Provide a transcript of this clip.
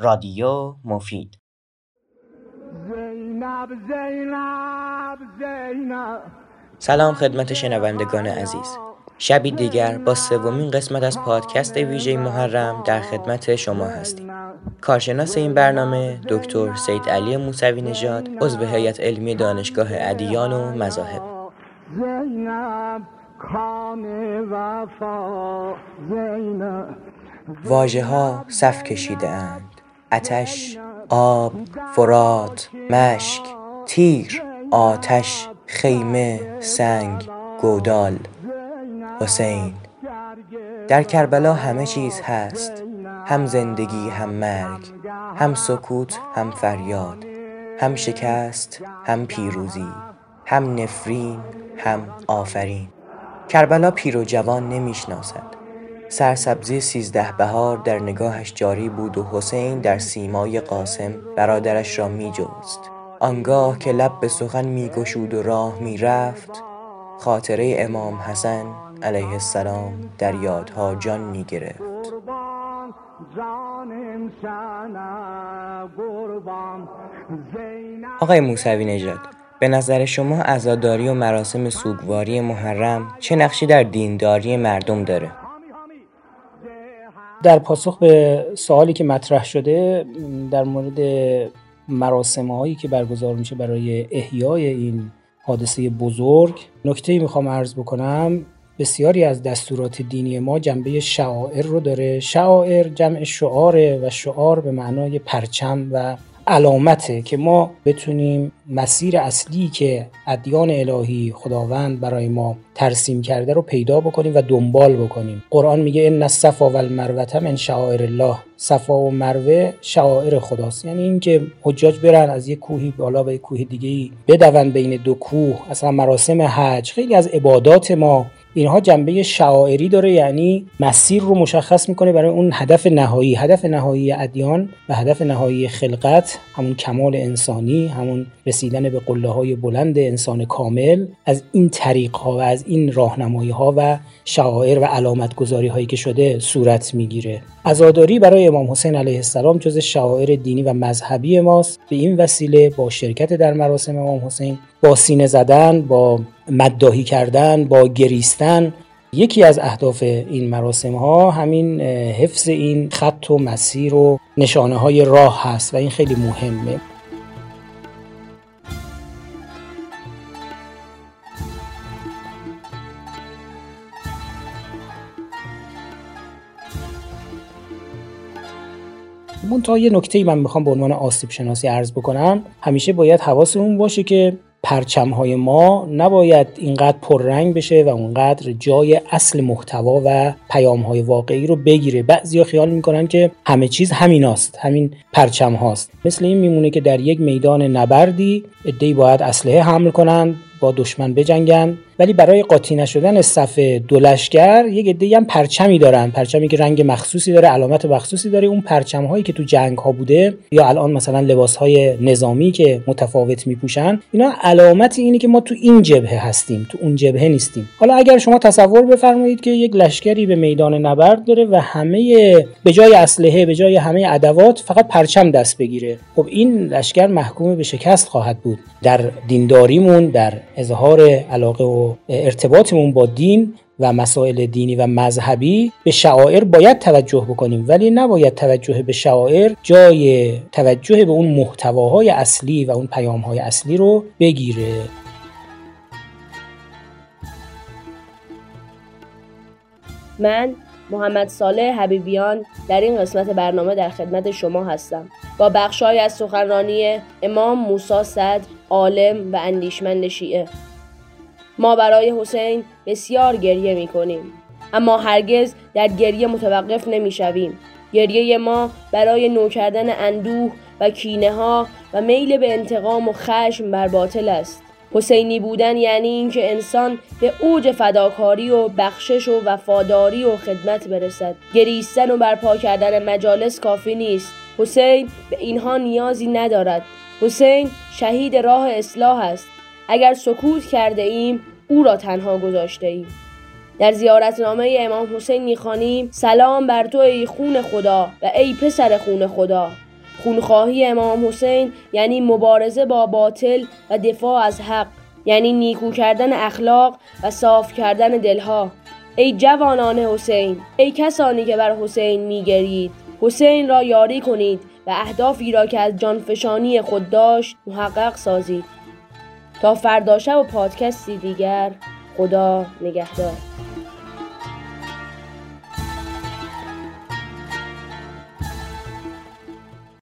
رادیو مفید. سلام خدمت شنوندگان عزیز. شبی دیگر با سومین قسمت از پادکست ویژه محرم در خدمت شما هستیم. کارشناس این برنامه دکتر سید علی موسوی نژاد عضو هیئت علمی دانشگاه ادیان و مذاهب. واژه ها صف کشیده اند اتش آب فرات مشک تیر آتش خیمه سنگ گودال. حسین در کربلا همه چیز هست هم زندگی هم مرگ هم سکوت هم فریاد هم شکست هم پیروزی هم نفرین هم آفرین. کربلا پیر و جوان نمی‌شناسد. سرسبزی سیزده بهار در نگاهش جاری بود و حسین در سیمای قاسم برادرش را می جوست. آنگاه که لب به سخن می گشود و راه می رفت خاطره امام حسن علیه السلام در یادها جان می گرفت آقای موسوی نژاد به نظر شما عزاداری و مراسم سوگواری محرم چه نقشی در دینداری مردم داره؟ در پاسخ به سوالی که مطرح شده در مورد مراسم هایی که برگزار میشه برای احیای این حادثه بزرگ نکته می‌خوام عرض بکنم بسیاری از دستورات دینی ما جنبه شعائر رو داره. شعائر جمع شعاره و شعار به معنای پرچم و علامته که ما بتونیم مسیر اصلی که ادیان الهی خداوند برای ما ترسیم کرده رو پیدا بکنیم و دنبال بکنیم. قرآن میگه ان الصفا و المروه من شعائر الله صفا و مروه شعائر خداست. یعنی اینکه حجاج برن از یک کوهی بالا به یک کوه دیگه ای بدون بین دو کوه اصلا مراسم حج خیلی از عبادات ما اینها جنبه شعائری داره یعنی مسیر رو مشخص می‌کنه برای اون هدف نهایی. هدف نهایی ادیان و هدف نهایی خلقت همون کمال انسانی همون رسیدن به قله های بلند انسان کامل از این طریق ها و از این راهنمایی ها و شعائر و علامت گذاری هایی که شده صورت می‌گیره. عزاداری برای امام حسین علیه السلام جز شعائر دینی و مذهبی ماست. به این وسیله با شرکت در مراسم امام حسین با سینه زدن با مدداهی کردن با گریستن یکی از اهداف این مراسم ها همین حفظ این خط و مسیر و نشانه های راه هست و این خیلی مهمه. منتها یه نکته ای من می‌خوام به عنوان آسیب شناسی عرض بکنم. همیشه باید حواسمون باشه که پرچم های ما نباید اینقدر پررنگ بشه و اونقدر جای اصل محتوا و پیام های واقعی رو بگیره. بعضیا خیال می‌کنن که همه چیز همیناست همین پرچم هاست مثل این میمونه که در یک میدان نبردی ادهی باید اسلحه حمل کنند با دشمن بجنگن. ولی برای قاطی نشدن صف دو لشکر یک عده هم پرچمی دارن. پرچمی که رنگ مخصوصی داره علامت مخصوصی داره. اون پرچم هایی که تو جنگ ها بوده یا الان مثلا لباس های نظامی که متفاوت میپوشن اینا علامت اینه که ما تو این جبهه هستیم تو اون جبهه نیستیم. حالا اگر شما تصور بفرمایید که یک لشکری به میدان نبرد داره و همه به جای اسلحه به جای همه ادوات فقط پرچم دست بگیره. خب این لشکر محکوم به شکست خواهد بود. در دینداریمون در اظهار علاقه و ارتباطمون با دین و مسائل دینی و مذهبی به شعائر باید توجه بکنیم ولی نباید توجه به شعائر جای توجه به اون محتواهای اصلی و اون پیامهای اصلی رو بگیره. من محمد صالح حبیبیان در این قسمت برنامه در خدمت شما هستم. با بخشای از سخنرانی امام موسی صدر عالم و اندیشمند شیعه. ما برای حسین بسیار گریه می کنیم اما هرگز در گریه متوقف نمی شویم گریه ما برای نو کردن اندوه و کینه ها و میل به انتقام و خشم بر باطل است. حسینی بودن یعنی اینکه انسان به اوج فداکاری و بخشش و وفاداری و خدمت برسد. گریستن و برپا کردن مجالس کافی نیست. حسین به اینها نیازی ندارد. حسین شهید راه اصلاح است. اگر سکوت کرده ایم او را تنها گذاشته ایم در زیارتنامه امام حسین می‌خوانیم سلام بر تو ای خون خدا و ای پسر خون خدا. خونخواهی امام حسین یعنی مبارزه با باطل و دفاع از حق یعنی نیکو کردن اخلاق و صاف کردن دلها. ای جوانان حسین ای کسانی که بر حسین میگرید حسین را یاری کنید و اهدافی را که از جانفشانی خود داشت محقق سازید. تا فردا و پادکستی دیگر خدا نگهدار.